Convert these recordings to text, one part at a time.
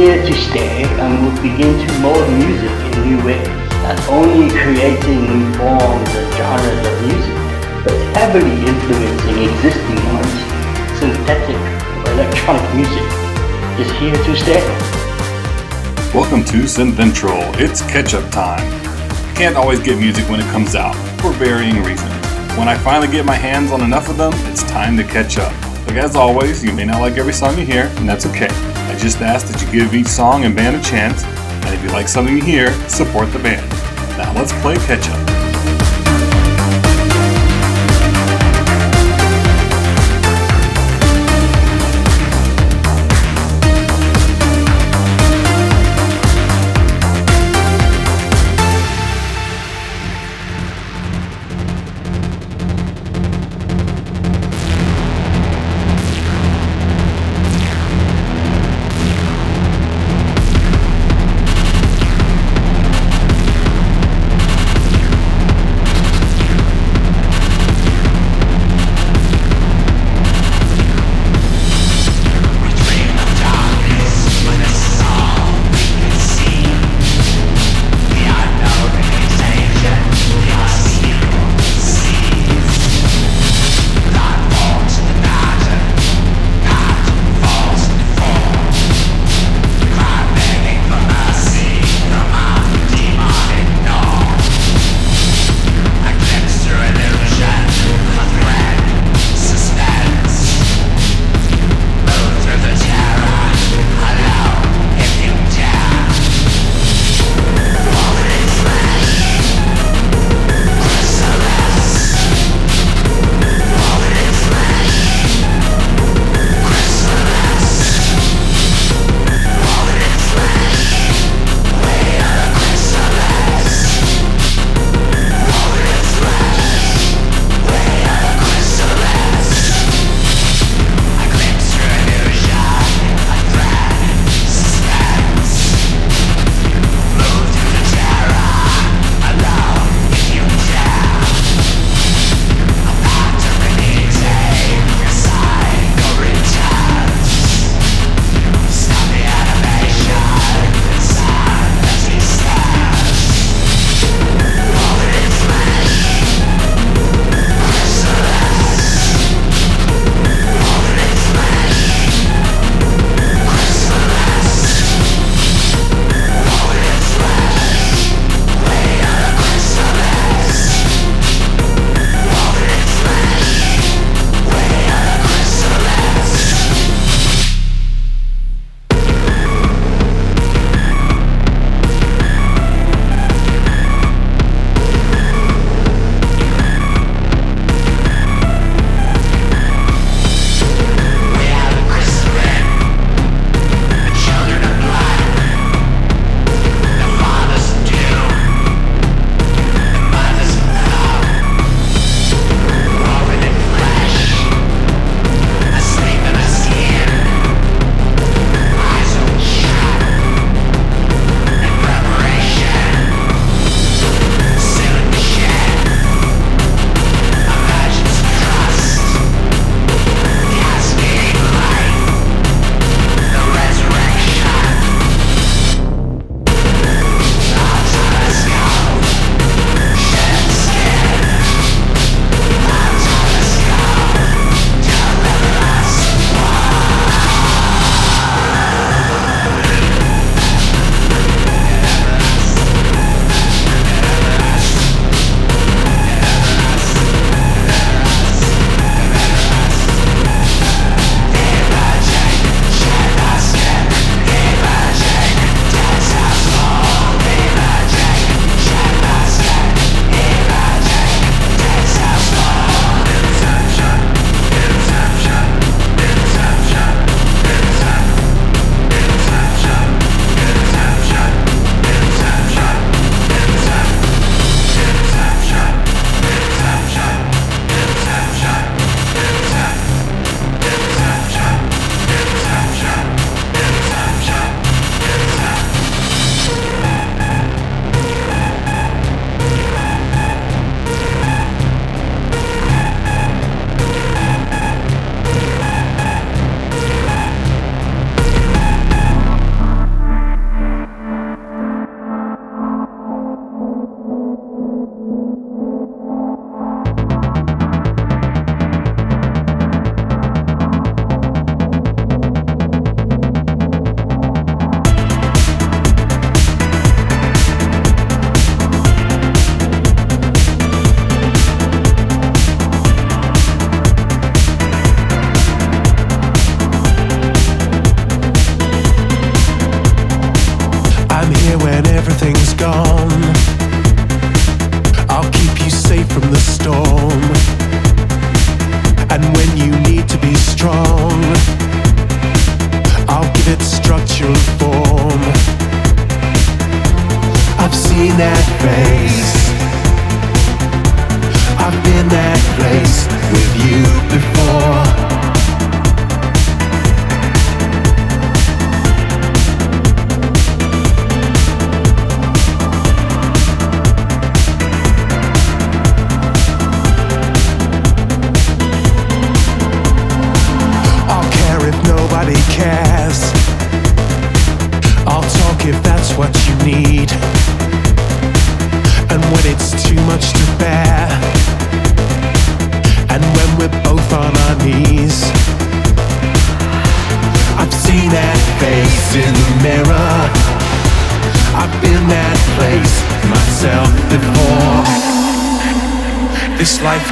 here to stay and will begin to mold music in new ways, not only creating new forms and genres of music, but heavily influencing existing ones. Synthetic or electronic music is here to stay. Welcome to Synthentral. It's catch-up time. Can't always get music when it comes out, for varying reasons. When I finally get my hands on enough of them, it's time to catch up. Like as always, you may not like every song you hear, and that's okay. Just ask that you give each song and band a chance, and if you like something you hear, support the band. Now let's play catch up.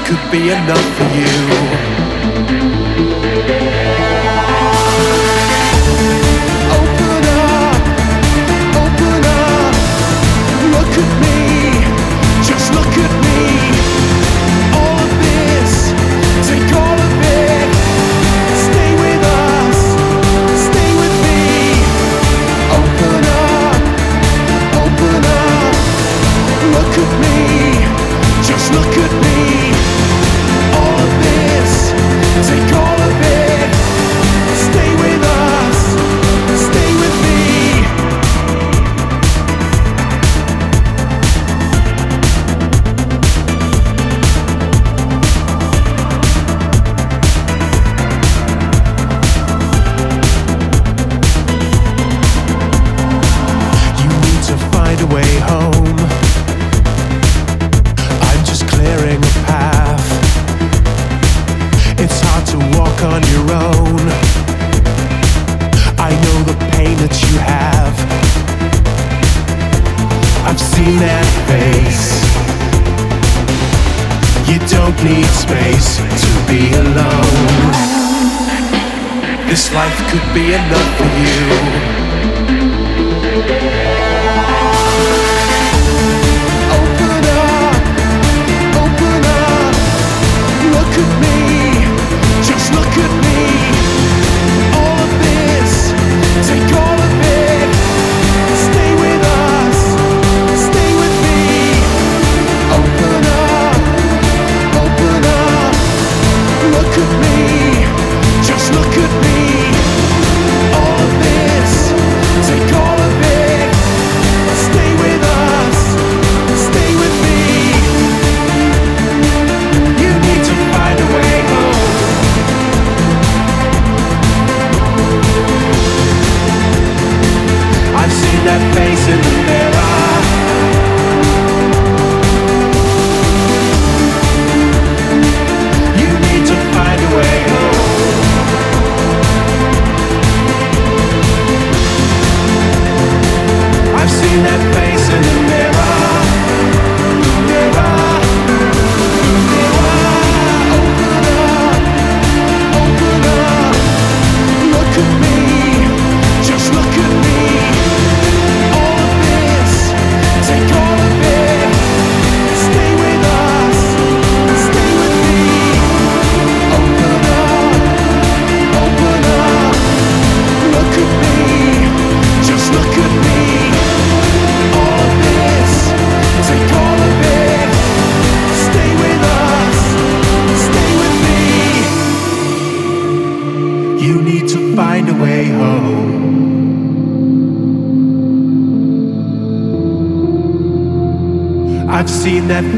Could be enough for you.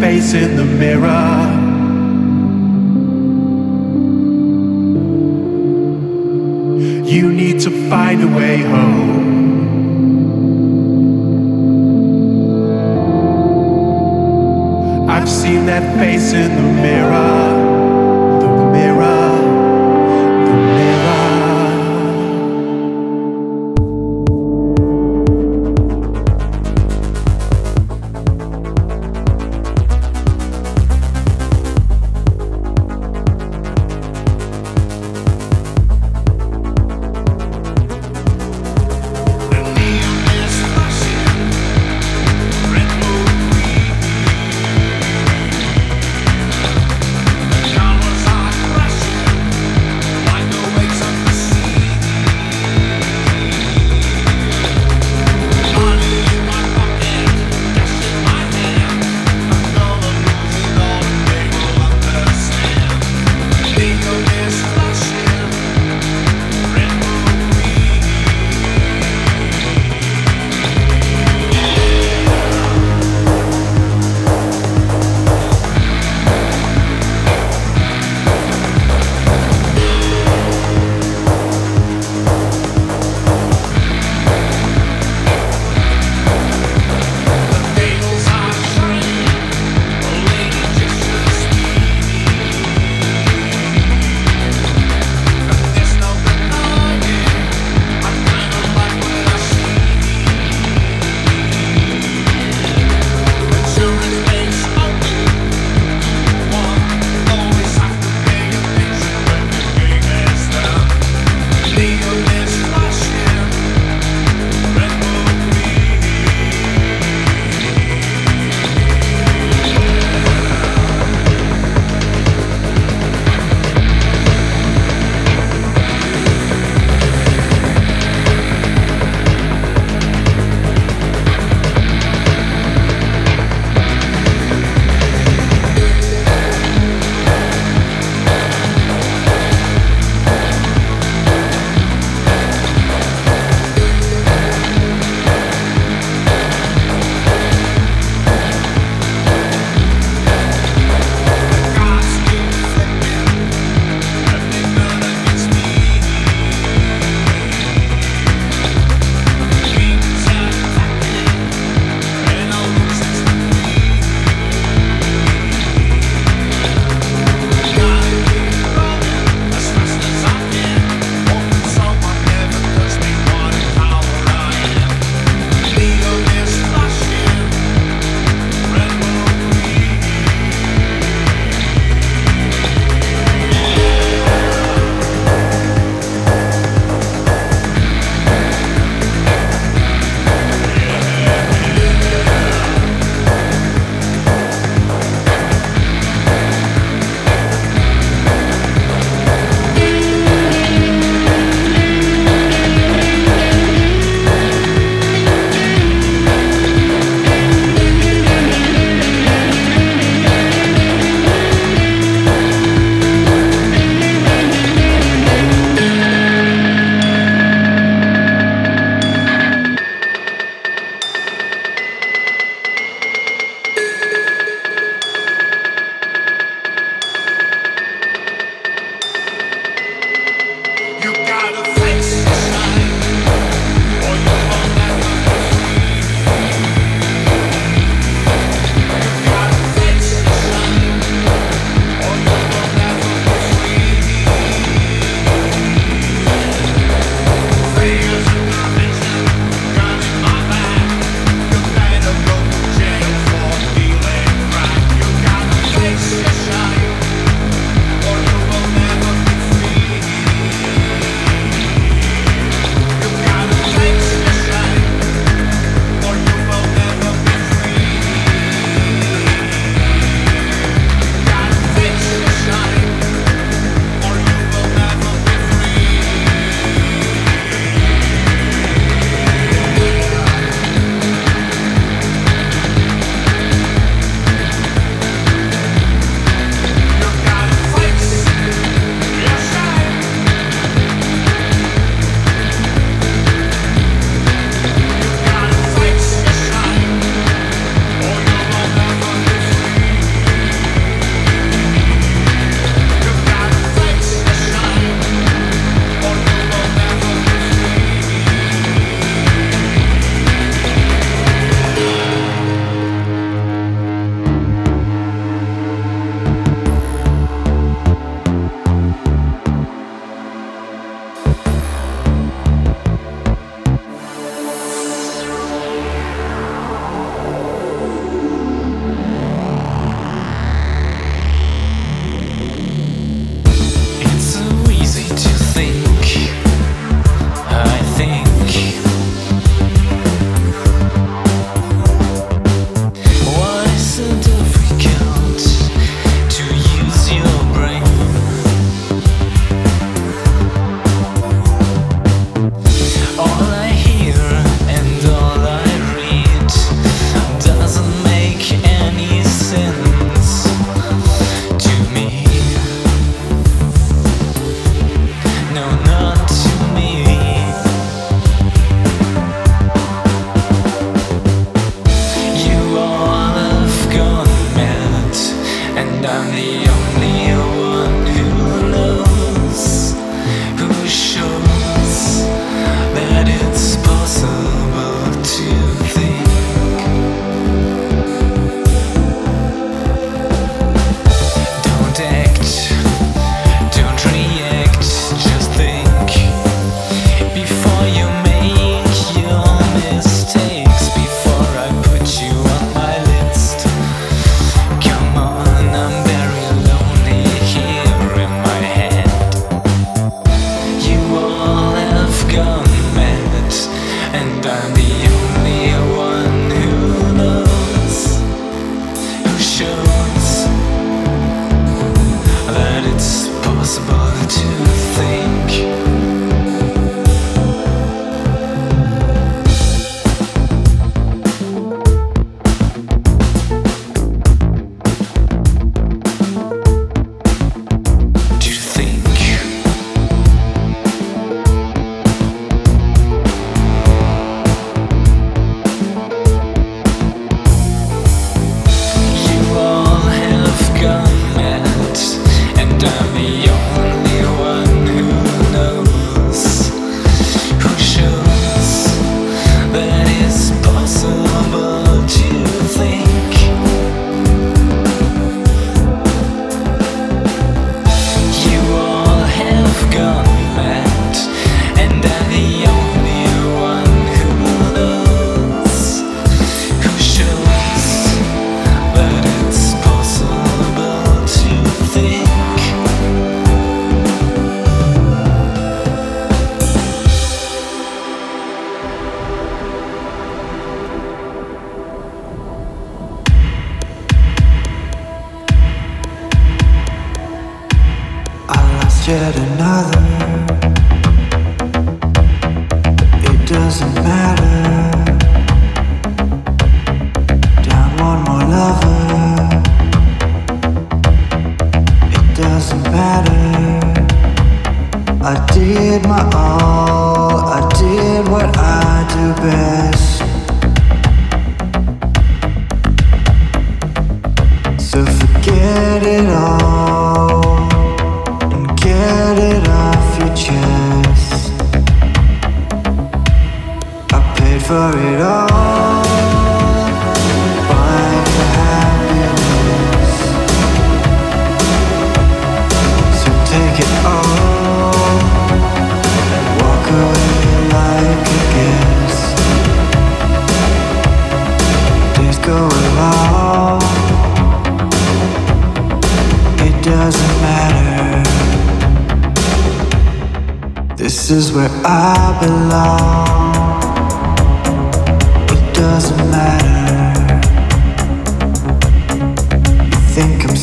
face in the mirror.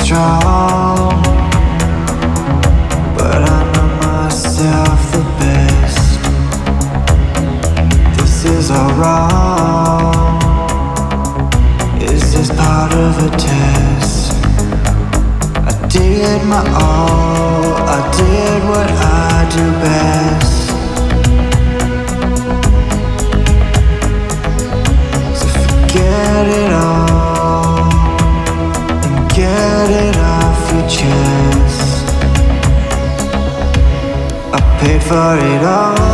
strong, but I know myself the best. This is all wrong. Is this part of a test? I did my all, I did what I do best. for it all.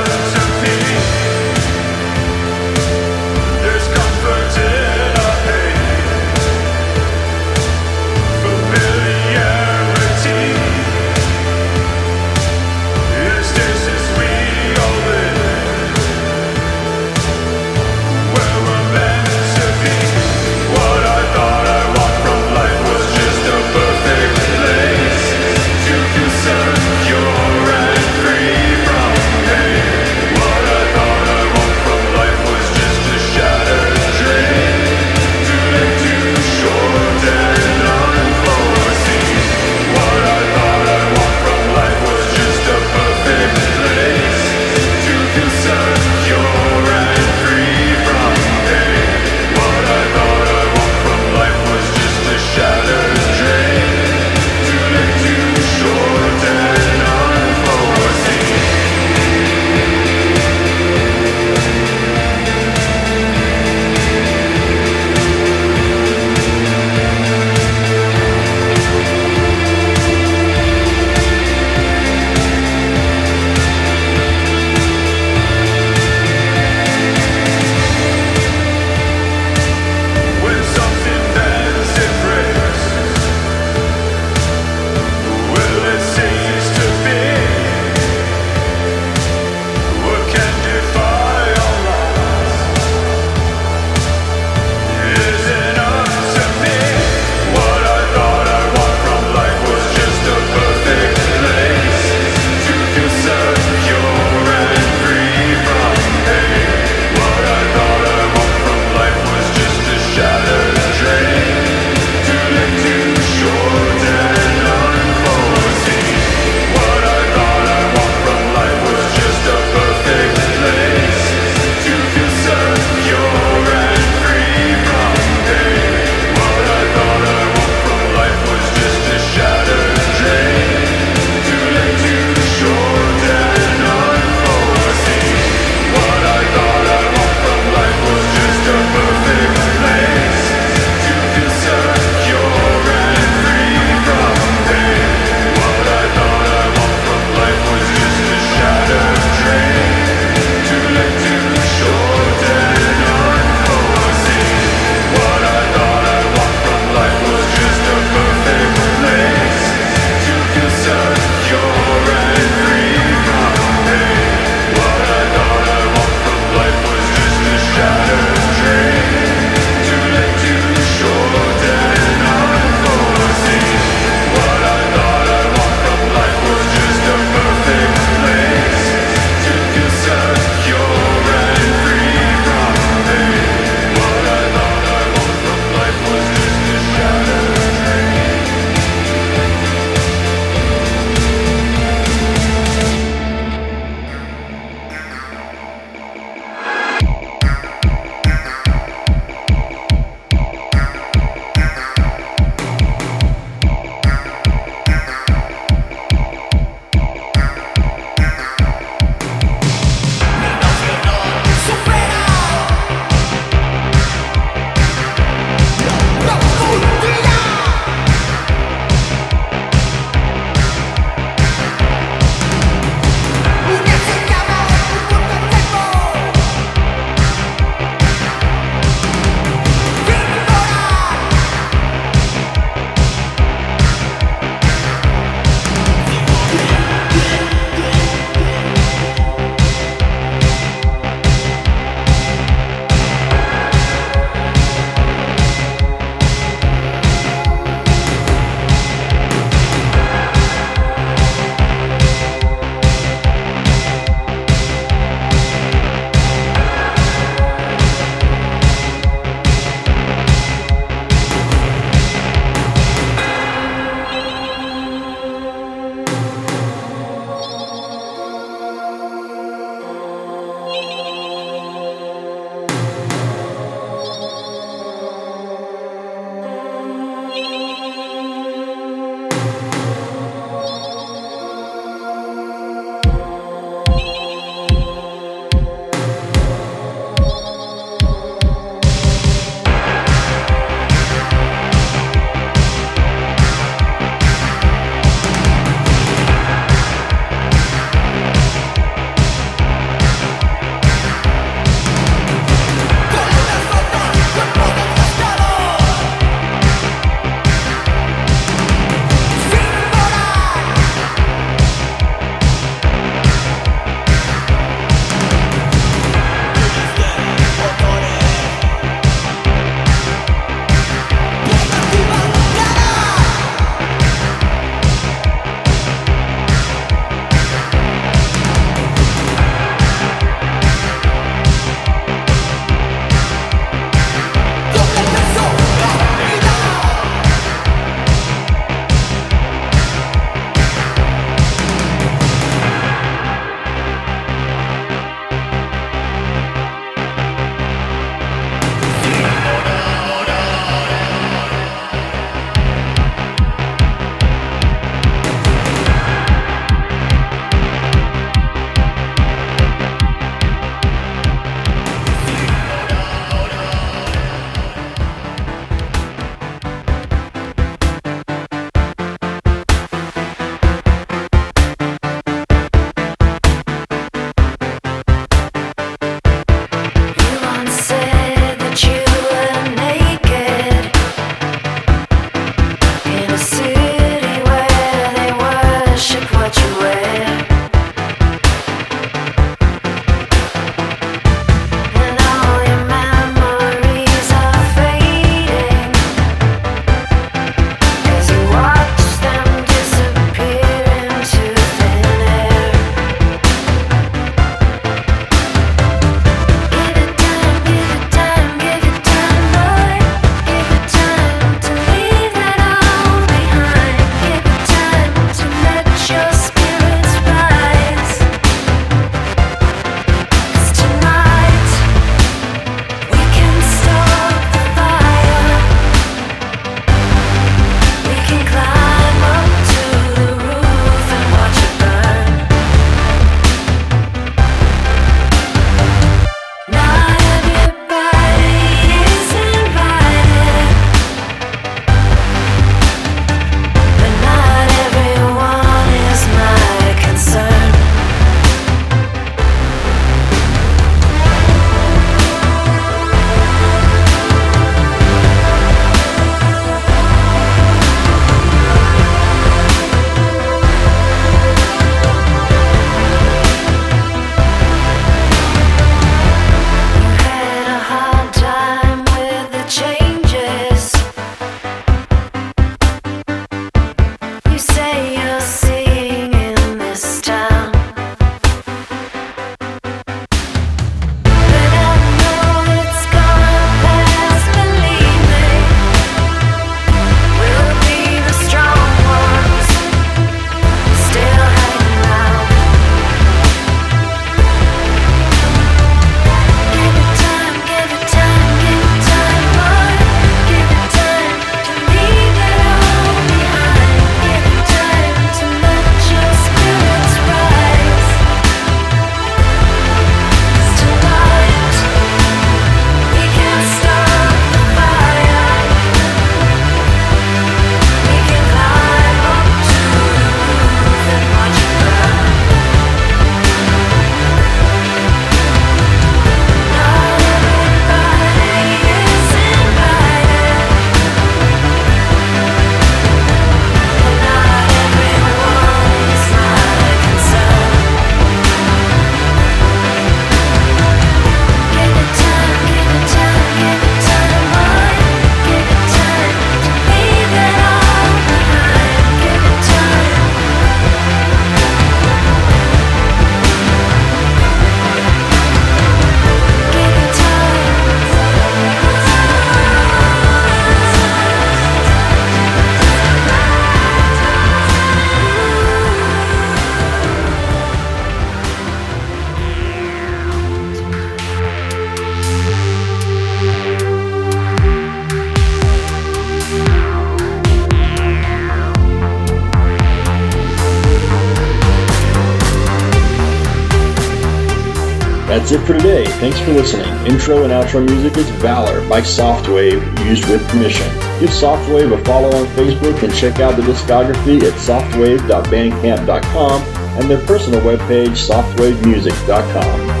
Thanks for listening. Intro and outro music is Valor by Softwave, used with permission. Give Softwave a follow on Facebook and check out the discography at softwave.bandcamp.com and their personal webpage, softwavemusic.com.